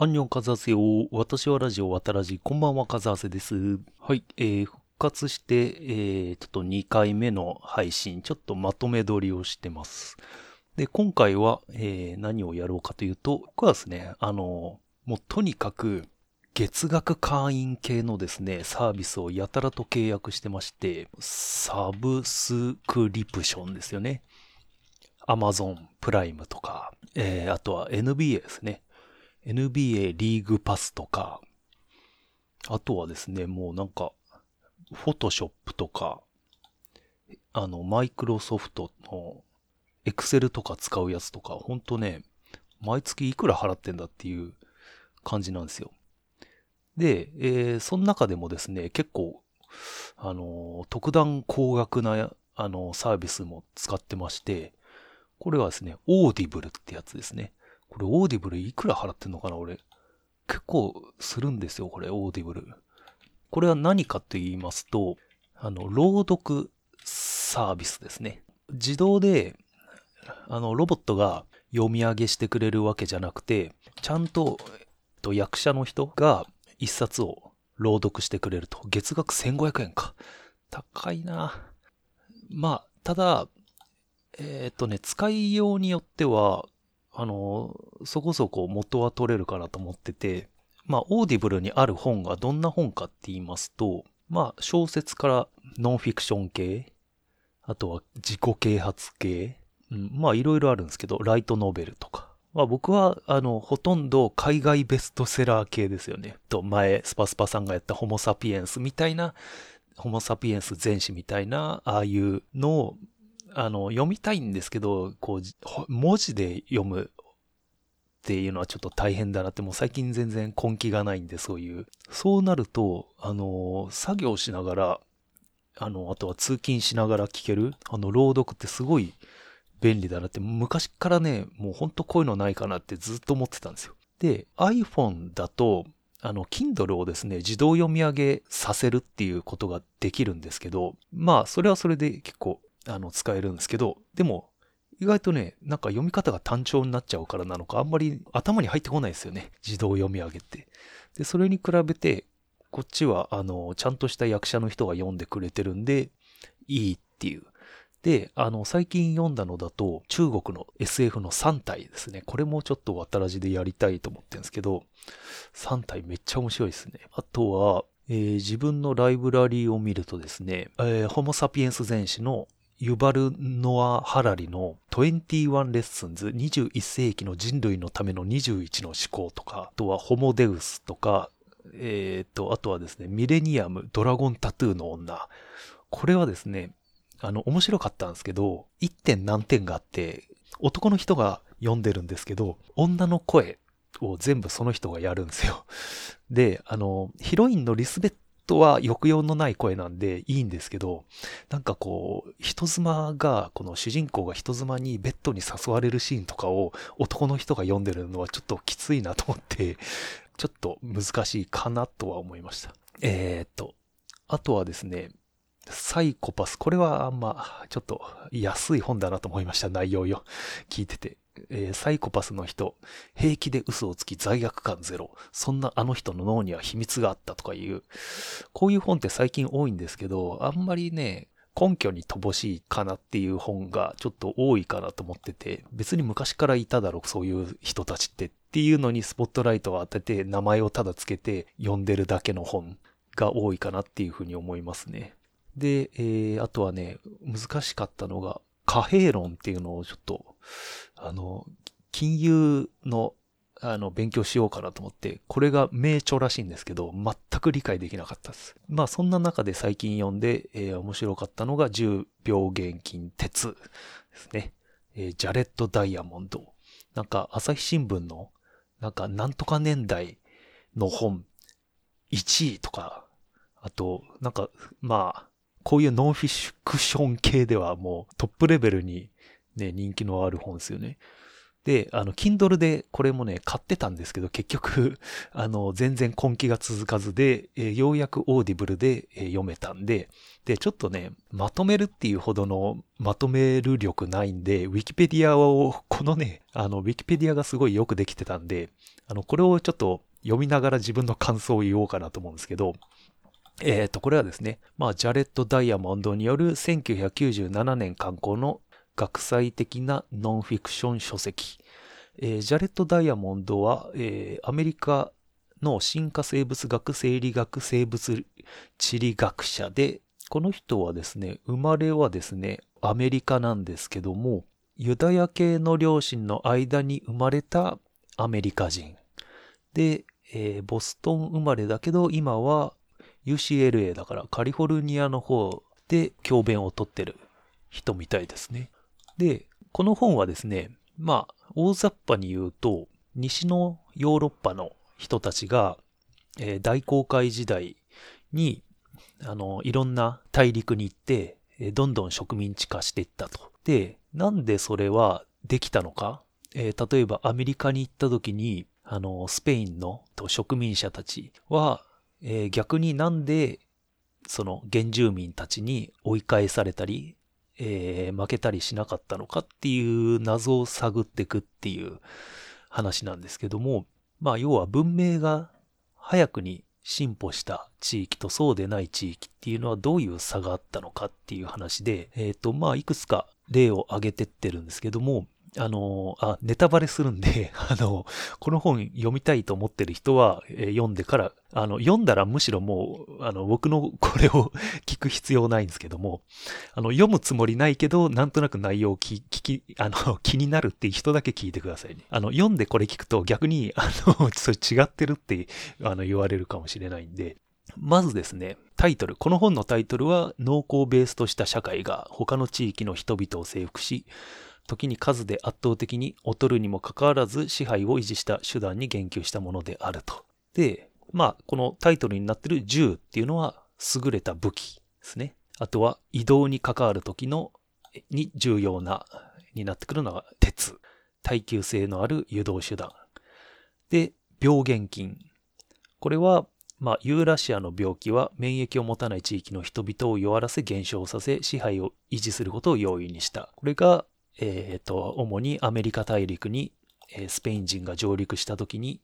アンニョンカズハセよ。私はラジオ渡らじ。こんばんは、カズハセです。はい。えー、復活して、えー、ちょっと2回目の配信、ちょっとまとめ撮りをしてます。で、今回は、えー、何をやろうかというと、僕はですね、あの、もうとにかく、月額会員系のですね、サービスをやたらと契約してまして、サブスクリプションですよね。Amazon プライムとか、えー、あとは NBA ですね。NBA リーグパスとか、あとはですね、もうなんか、フォトショップとか、あの、マイクロソフトのエクセルとか使うやつとか、ほんとね、毎月いくら払ってんだっていう感じなんですよ。で、えーその中でもですね、結構、あの、特段高額な、あの、サービスも使ってまして、これはですね、 Audible ってやつですね。これ Audible いくら払ってんのかな俺。結構するんですよ、これ、 Audible。これは何かと言いますと、あの、朗読サービスですね。自動で、あの、ロボットが読み上げしてくれるわけじゃなくて、ちゃんと、えっと、役者の人が一冊を朗読してくれると。月額1500円か。高いな。まあ、ただ、えーっとね、使いようによっては、あの、そこそこ元は取れるかなと思ってて、まあ、 Audible にある本がどんな本かって言いますと、まあ、小説からノンフィクション系、あとは自己啓発系、うん、まあ、いろいろあるんですけど、ライトノベルとか。まあ、僕は、あの、ほとんど海外ベストセラー系ですよね。と、前、スパスパさんがやったホモサピエンスみたいな、ホモサピエンス全史みたいな、ああいうのをあの、読みたいんですけど、こう、文字で読むっていうのはちょっと大変だなって、もう最近全然根気がないんで、そういう。そうなると、あの、作業しながら、あの、あとは通勤しながら聞ける、あの、朗読ってすごい便利だなって、昔からね、もうほんとこういうのないかなってずっと思ってたんですよ。で、iPhone だと、あの、Kindle をですね、自動読み上げさせるっていうことができるんですけど、まあ、それはそれで結構、あの、使えるんですけど、でも、意外とね、なんか読み方が単調になっちゃうからなのか、あんまり頭に入ってこないですよね。自動読み上げって。で、それに比べて、こっちは、あの、ちゃんとした役者の人が読んでくれてるんで、いいっていう。で、あの、最近読んだのだと、中国の SF の3体ですね。これもちょっと渡らじでやりたいと思ってるんですけど、3体めっちゃ面白いですね。あとは、えー自分のライブラリーを見るとですね、えーホモサピエンス全史のユバル・ノア・ハラリの21レッスンズ21世紀の人類のための21の思考とか、あとはホモデウスとか、えっ、と、あとはですね、ミレニアム、ドラゴンタトゥーの女。これはですね、あの、面白かったんですけど、1点何点があって、男の人が読んでるんですけど、女の声を全部その人がやるんですよ。で、あの、ヒロインのリスベットは抑揚のない声なんでいいんですけど、なんかこう、人妻が、この主人公が人妻にベッドに誘われるシーンとかを男の人が読んでるのはちょっときついなと思って、ちょっと難しいかなとは思いました。えーっと、あとはですね、サイコパス。これはあんま、ちょっと安い本だなと思いました。内容よ。聞いてて。えーサイコパスの人、平気で嘘をつき罪悪感ゼロ。そんなあの人の脳には秘密があったとかいう、こういう本って最近多いんですけど、あんまりね、根拠に乏しいかなっていう本がちょっと多いかなと思ってて、別に昔からいただろう、そういう人たちってっていうのにスポットライトを当てて、名前をただつけて読んでるだけの本が多いかなっていうふうに思いますね。で、えー、あとはね、難しかったのが、貨幣論っていうのをちょっと、あの、金融の、あの、勉強しようかなと思って、これが名著らしいんですけど、全く理解できなかったです。まあ、そんな中で最近読んで、えー面白かったのが、10秒現金鉄ですね。えージャレット・ダイヤモンド。なんか、朝日新聞の、なんか、なんとか年代の本、1位とか、あと、なんか、まあ、こういうノンフィクション系ではもうトップレベルにね、人気のある本ですよね。で、あの、Kindle でこれもね、買ってたんですけど、結局、あの、全然根気が続かずで、えー、ようやく Audible で、えー、読めたんで、で、ちょっとね、まとめるっていうほどのまとめる力ないんで、ウィキペディアを、このね、あの、ウィキペディアがすごいよくできてたんで、あの、これをちょっと読みながら自分の感想を言おうかなと思うんですけど、えっ、ー、と、これはですね、まあ、ジャレット・ダイヤモンドによる1997年刊行の学際的なノンフィクション書籍。えー、ジャレット・ダイヤモンドは、えー、アメリカの進化生物学、生理学、生物地理学者で、この人はですね、生まれはですね、アメリカなんですけども、ユダヤ系の両親の間に生まれたアメリカ人。で、えー、ボストン生まれだけど、今は UCLA だからカリフォルニアの方で教鞭をとってる人みたいですね。で、この本はですね、まあ、大雑把に言うと、西のヨーロッパの人たちが、えー、大航海時代に、あの、いろんな大陸に行って、えー、どんどん植民地化していったと。で、なんでそれはできたのか、えー、例えばアメリカに行った時に、あの、スペインの植民者たちは、えー、逆になんで、その原住民たちに追い返されたり、えー、負けたりしなかったのかっていう謎を探っていくっていう話なんですけども、まあ要は文明が早くに進歩した地域とそうでない地域っていうのはどういう差があったのかっていう話で、えっ、ー、とまあいくつか例を挙げてってるんですけども、あの、あ、ネタバレするんで、あの、この本読みたいと思ってる人は、えー、読んでから、あの、読んだらむしろもう、あの、僕のこれを 聞く必要ないんですけども、あの、読むつもりないけど、なんとなく内容を聞き、あの、気になるっていう人だけ聞いてくださいね。あの、読んでこれ聞くと逆に、あの、それ違ってるって、あの、言われるかもしれないんで、まずですね、タイトル。この本のタイトルは、農耕ベースとした社会が他の地域の人々を征服し、時に数で圧倒的に劣るにもかかわらず支配を維持した手段に言及したものであると。で、まあ、このタイトルになってる銃っていうのは優れた武器ですね。あとは移動に関わる時の、に重要な、になってくるのが鉄。耐久性のある誘導手段。で、病原菌。これは、まあ、ユーラシアの病気は免疫を持たない地域の人々を弱らせ減少させ支配を維持することを容易にした。これがえ、ー、と、主にアメリカ大陸に、えー、スペイン人が上陸した時に、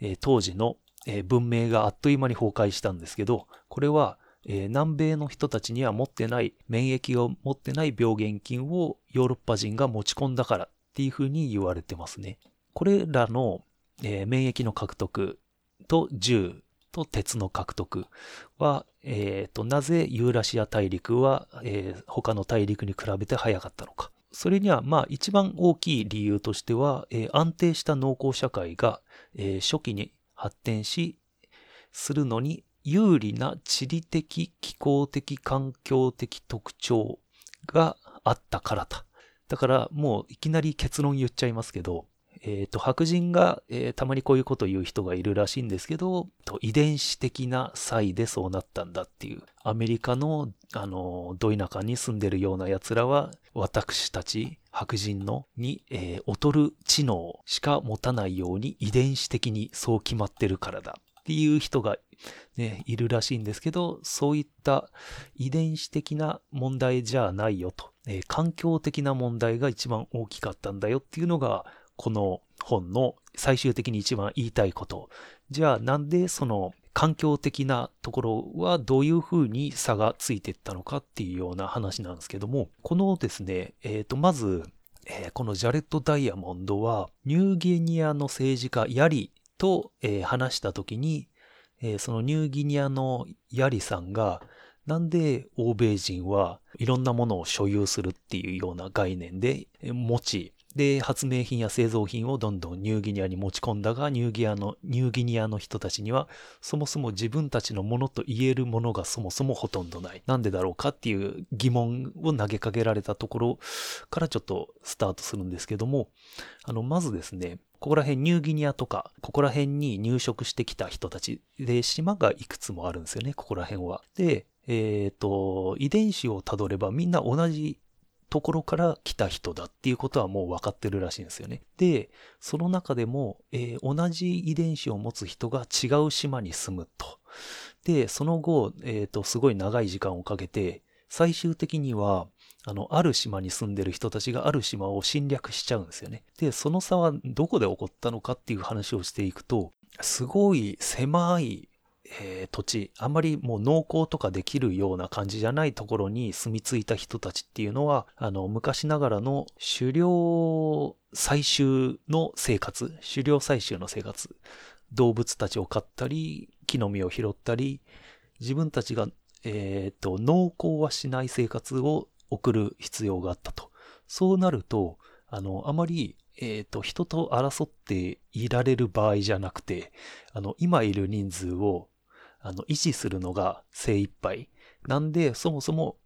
えー、当時の、え文明があっという間に崩壊したんですけど、これは、え南米の人たちには持ってない、免疫を持ってない病原菌をヨーロッパ人が持ち込んだからっていうふうに言われてますね。これらの、え免疫の獲得と銃と鉄の獲得は、え、ー、と、なぜユーラシア大陸は、えー、他の大陸に比べて早かったのか。それには、まあ、一番大きい理由としては、えー、安定した農耕社会が、えー、初期に発展し、するのに有利な地理的、気候的、環境的特徴があったからだ。だから、もういきなり結論言っちゃいますけど、えっ、ー、と、白人が、えー、たまにこういうことを言う人がいるらしいんですけど、と遺伝子的な際でそうなったんだっていう。アメリカの、あの、ど田舎に住んでるような奴らは、私たち白人のに、えー、劣る知能しか持たないように遺伝子的にそう決まってるからだっていう人がね、いるらしいんですけど、そういった遺伝子的な問題じゃないよと、え、環境的な問題が一番大きかったんだよっていうのが、この本の最終的に一番言いたいこと。じゃあなんでその環境的なところはどういうふうに差がついていったのかっていうような話なんですけども、このですね、えっ、ー、と、まず、えー、このジャレット・ダイヤモンドはニューギニアの政治家ヤリと、えー、話した時に、えそのニューギニアのヤリさんがなんで欧米人はいろんなものを所有するっていうような概念で持ち、で、発明品や製造品をどんどんニューギニアに持ち込んだが、ニューギアの、ニューギニアの人たちには、そもそも自分たちのものと言えるものがそもそもほとんどない。なんでだろうかっていう疑問を投げかけられたところからちょっとスタートするんですけども、あの、まずですね、ここら辺ニューギニアとか、ここら辺に入植してきた人たちで、島がいくつもあるんですよね、ここら辺は。で、えっ、ー、と、遺伝子をたどればみんな同じところから来た人だっていうことはもう分かってるらしいんですよね。で、その中でも、えー、同じ遺伝子を持つ人が違う島に住むと。で、その後、えっ、ー、と、すごい長い時間をかけて、最終的には、あの、ある島に住んでる人たちがある島を侵略しちゃうんですよね。で、その差はどこで起こったのかっていう話をしていくと、すごい狭いえー、土地、あんまりもう農耕とかできるような感じじゃないところに住み着いた人たちっていうのは、あの、昔ながらの狩猟採集の生活、狩猟採集の生活、動物たちを飼ったり、木の実を拾ったり、自分たちが、えっ、ー、と、農耕はしない生活を送る必要があったと。そうなると、あの、あまりえっ、と、人と争っていられる場合じゃなくて、あの、今いる人数をあの、維持するのが精一杯。なんで、そもそも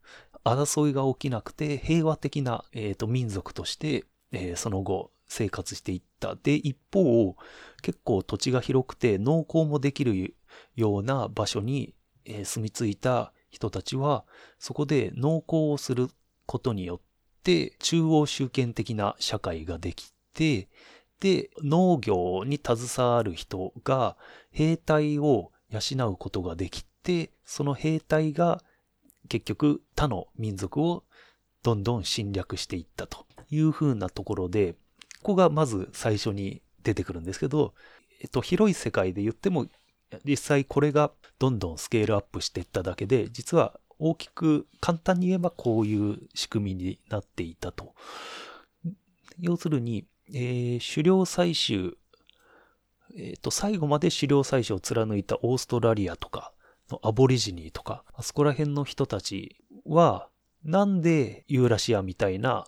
争いが起きなくて、平和的な、えーと、民族として、えー、その後、生活していった。で、一方、結構土地が広くて農耕もできるような場所に、えー、住み着いた人たちは、そこで農耕をすることによって、中央集権的な社会ができて、で、農業に携わる人が兵隊を養うことができて、その兵隊が結局他の民族をどんどん侵略していったというふうなところで、ここがまず最初に出てくるんですけど、えっと、広い世界で言っても、実際これがどんどんスケールアップしていっただけで、実は大きく簡単に言えばこういう仕組みになっていたと。要するに、えー、狩猟採集えっ、ー、と、最後まで狩猟採取を貫いたオーストラリアとかのアボリジニーとか、あそこら辺の人たちは、なんでユーラシアみたいな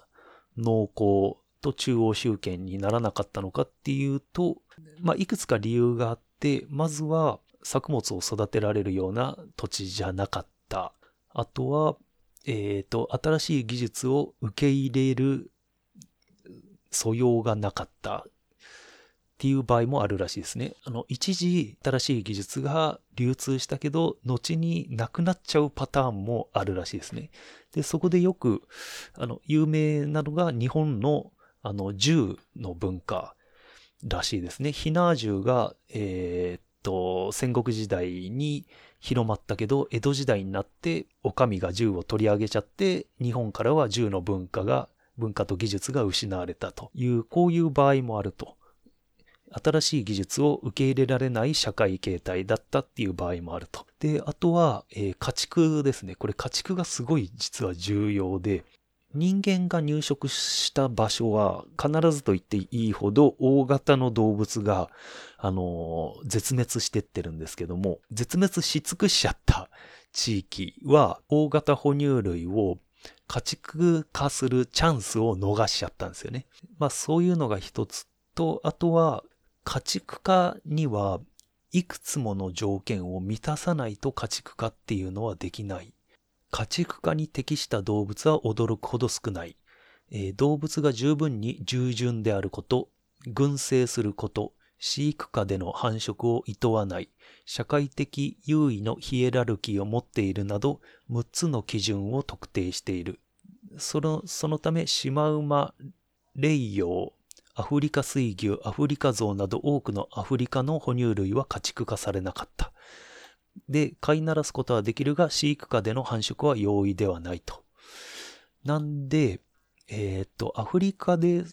農耕と中央集権にならなかったのかっていうと、まあ、いくつか理由があって、まずは作物を育てられるような土地じゃなかった。あとは、えっ、ー、と、新しい技術を受け入れる素養がなかったっていう場合もあるらしいですね。あの、一時新しい技術が流通したけど、後になくなっちゃうパターンもあるらしいですね。で、そこでよく、あの、有名なのが日本の、あの、銃の文化らしいですね。ひな銃が、えー、っと、戦国時代に広まったけど、江戸時代になって、お上が銃を取り上げちゃって、日本からは銃の文化が文化と技術が失われたという、こういう場合もあると。新しい技術を受け入れられない社会形態だったっていう場合もあると。で、あとは、えー、家畜ですね。これ家畜がすごい実は重要で、人間が入植した場所は必ずと言っていいほど大型の動物が、あのー、絶滅してってるんですけども、絶滅し尽くしちゃった地域は大型哺乳類を家畜化するチャンスを逃しちゃったんですよね。まあそういうのが一つと、あとは家畜化にはいくつもの条件を満たさないと家畜化っていうのはできない。家畜化に適した動物は驚くほど少ない。えー、動物が十分に従順であること、群生すること、飼育下での繁殖を厭わない、社会的優位のヒエラルキーを持っているなど、6つの基準を特定している。その、そのため、シマウマ、レイヨウ、アフリカ水牛、アフリカゾウなど多くのアフリカの哺乳類は家畜化されなかった。で、飼いならすことはできるが、飼育下での繁殖は容易ではないと。なんで、えー、っと、アフリカで、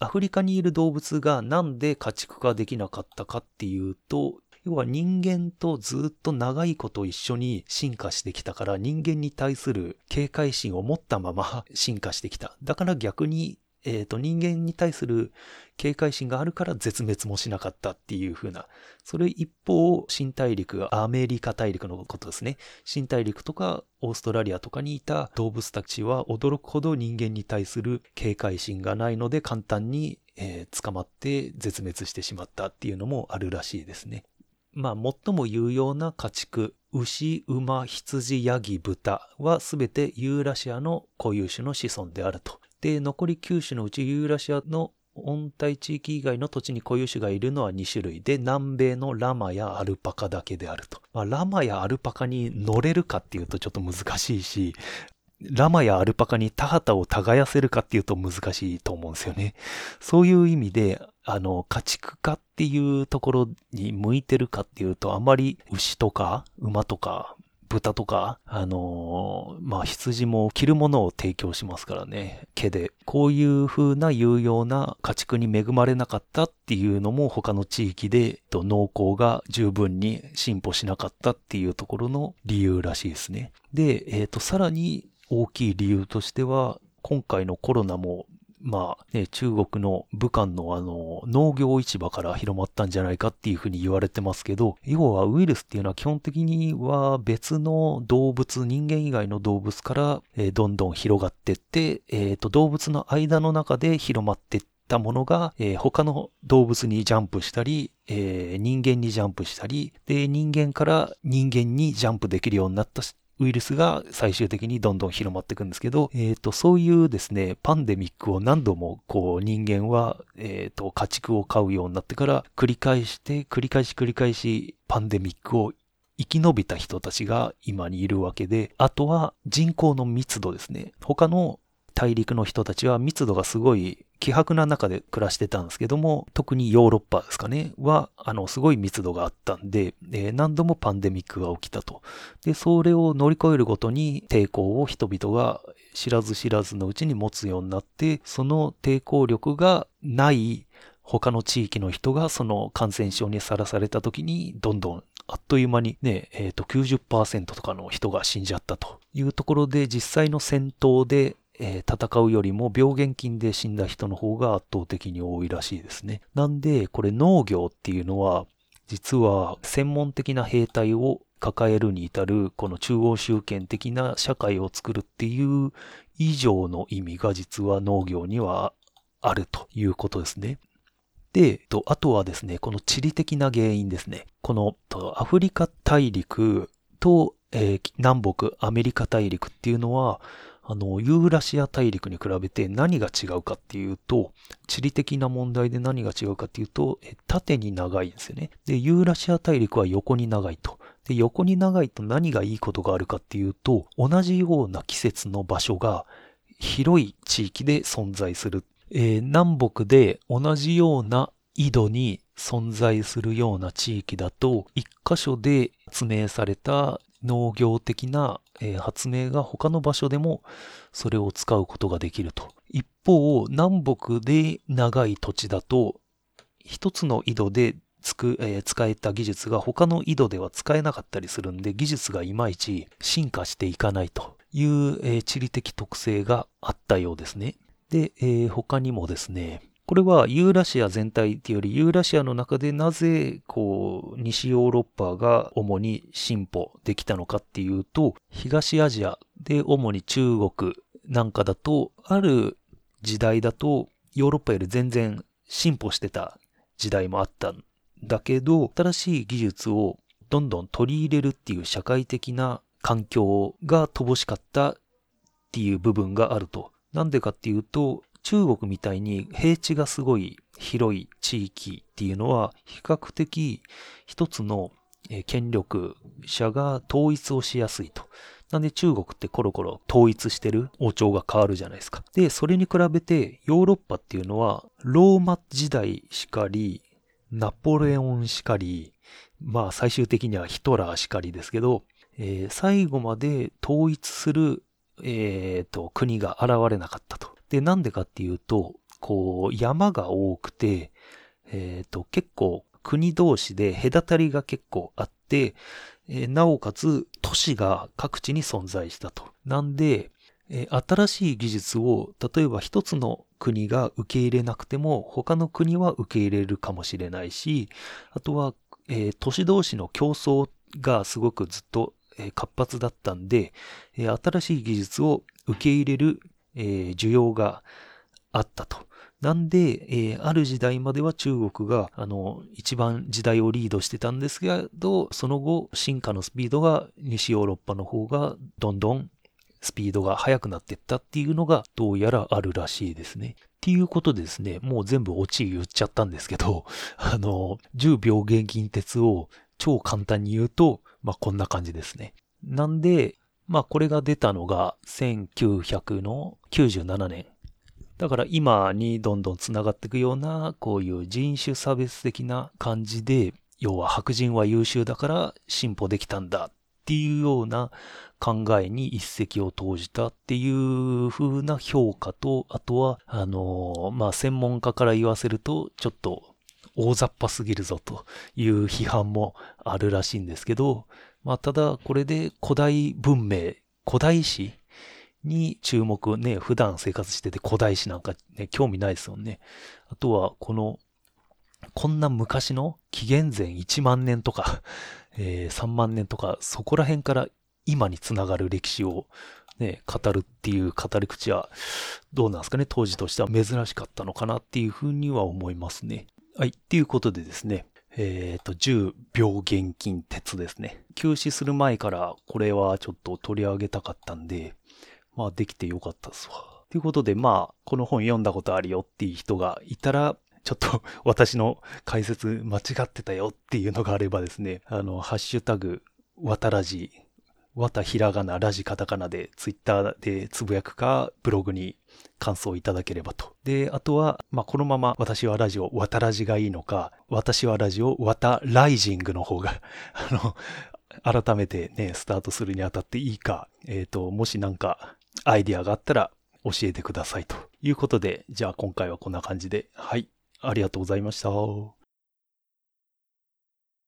アフリカにいる動物がなんで家畜化できなかったかっていうと、要は人間とずっと長いこと一緒に進化してきたから人間に対する警戒心を持ったまま進化してきた。だから逆にえっ、ー、と、人間に対する警戒心があるから絶滅もしなかったっていう風な。それ一方、新大陸、アメリカ大陸のことですね。新大陸とかオーストラリアとかにいた動物たちは驚くほど人間に対する警戒心がないので簡単に、えー、捕まって絶滅してしまったっていうのもあるらしいですね。まあ、最も有用な家畜、牛、馬、羊、ヤギ、豚はすべてユーラシアの固有種の子孫であると。で、残り9種のうちユーラシアの温帯地域以外の土地に固有種がいるのは2種類で、南米のラマやアルパカだけであると。まあ、ラマやアルパカに乗れるかっていうとちょっと難しいし、ラマやアルパカに田畑を耕せるかっていうと難しいと思うんですよね。そういう意味で、あの、家畜化っていうところに向いてるかっていうと、あまり牛とか馬とか豚とか、あのー、まあ、羊も着るものを提供しますからね、毛で。こういう風な有用な家畜に恵まれなかったっていうのも他の地域で農耕が十分に進歩しなかったっていうところの理由らしいですね。で、えっ、ー、と、さらに大きい理由としては、今回のコロナもまあね、中国の武漢のあの農業市場から広まったんじゃないかっていうふうに言われてますけど、要はウイルスっていうのは基本的には別の動物、人間以外の動物から、えー、どんどん広がってって、えっ、ー、と動物の間の中で広まってったものが、えー、他の動物にジャンプしたり、えー、人間にジャンプしたり、で、人間から人間にジャンプできるようになったウイルスが最終的にどんどん広まっていくんですけど、えっ、ー、と、そういうですね、パンデミックを何度も、こう、人間は、えっ、ー、と、家畜を飼うようになってから、繰り返して、繰り返し繰り返し、パンデミックを生き延びた人たちが今にいるわけで、あとは人口の密度ですね。他の大陸の人たちは密度がすごい希薄な中で暮らしてたんですけども、特にヨーロッパですかね、は、あの、すごい密度があったんで、えー、何度もパンデミックが起きたと。で、それを乗り越えるごとに抵抗を人々が知らず知らずのうちに持つようになって、その抵抗力がない他の地域の人がその感染症にさらされた時に、どんどんあっという間にね、えっ、ー、と90%とかの人が死んじゃったというところで、実際の戦闘でえー、戦うよりも病原菌で死んだ人の方が圧倒的に多いらしいですね。なんで、これ農業っていうのは、実は専門的な兵隊を抱えるに至る、この中央集権的な社会を作るっていう以上の意味が実は農業にはあるということですね。で、あとはですね、この地理的な原因ですね。このアフリカ大陸と、えー、南北アメリカ大陸っていうのは、あの、ユーラシア大陸に比べて何が違うかっていうと、地理的な問題で何が違うかっていうと、縦に長いんですよね。で、ユーラシア大陸は横に長いと。で、横に長いと何がいいことがあるかっていうと、同じような季節の場所が広い地域で存在する。えー、南北で同じような緯度に存在するような地域だと、一箇所で発明された農業的な発明が他の場所でもそれを使うことができると。一方、南北で長い土地だと、一つの井戸でつく、えー、使えた技術が他の井戸では使えなかったりするんで、技術がいまいち進化していかないという、えー、地理的特性があったようですね。で、えー、他にもですね、これはユーラシア全体っていうよりユーラシアの中でなぜこう西ヨーロッパが主に進歩できたのかっていうと東アジアで主に中国なんかだとある時代だとヨーロッパより全然進歩してた時代もあったんだけど新しい技術をどんどん取り入れるっていう社会的な環境が乏しかったっていう部分があると。なんでかっていうと、中国みたいに平地がすごい広い地域っていうのは比較的一つの権力者が統一をしやすいと。なんで中国ってコロコロ統一してる王朝が変わるじゃないですか。で、それに比べてヨーロッパっていうのはローマ時代しかり、ナポレオンしかり、まあ最終的にはヒトラーしかりですけど、えー、最後まで統一する、えーと国が現れなかったと。で、なんでかっていうと、こう、山が多くて、えっ、ー、と、結構国同士で隔たりが結構あって、えー、なおかつ都市が各地に存在したと。なんで、えー、新しい技術を、例えば一つの国が受け入れなくても、他の国は受け入れるかもしれないし、あとは、えー、都市同士の競争がすごくずっと活発だったんで、新しい技術を受け入れるえー、需要があったと。なんで、えー、ある時代までは中国が、あの、一番時代をリードしてたんですけど、その後、進化のスピードが西ヨーロッパの方がどんどんスピードが速くなっていったっていうのがどうやらあるらしいですね。っていうことでですね、もう全部オチ言っちゃったんですけど、あの、10病原菌鉄を超簡単に言うと、まあ、こんな感じですね。なんで、まあこれが出たのが1997年。だから今にどんどん繋がっていくような、こういう人種差別的な感じで、要は白人は優秀だから進歩できたんだっていうような考えに一石を投じたっていう風な評価と、あとは、あのまあ、専門家から言わせると、ちょっと大雑把すぎるぞという批判もあるらしいんですけど、まあ、ただこれで古代文明、古代史に注目ね、普段生活してて古代史なんかね、興味ないですよね。あとは、この、こんな昔の紀元前1万年とか、えー、3万年とか、そこら辺から今につながる歴史をね、語るっていう語り口は、どうなんですかね、当時としては珍しかったのかなっていうふうには思いますね。はい、っていうことでですね、えっ、ー、と、10秒現金鉄ですね。休止する前からこれはちょっと取り上げたかったんで、まあできてよかったですわ。ということで、まあ、この本読んだことあるよっていう人がいたら、ちょっと私の解説間違ってたよっていうのがあればですね、あの、ハッシュタグ、わたらじ、わたひらがな、ラジカタカナでツイッターでつぶやくか、ブログに感想いただければと。で、あとは、まあ、このまま私はラジオ、わたらじがいいのか、私はラジオ、わたライジングの方が あの、改めてね、スタートするにあたっていいか、えっ、ー、と、もしなんかアイディアがあったら教えてくださいということで、じゃあ今回はこんな感じで、はい、ありがとうございました。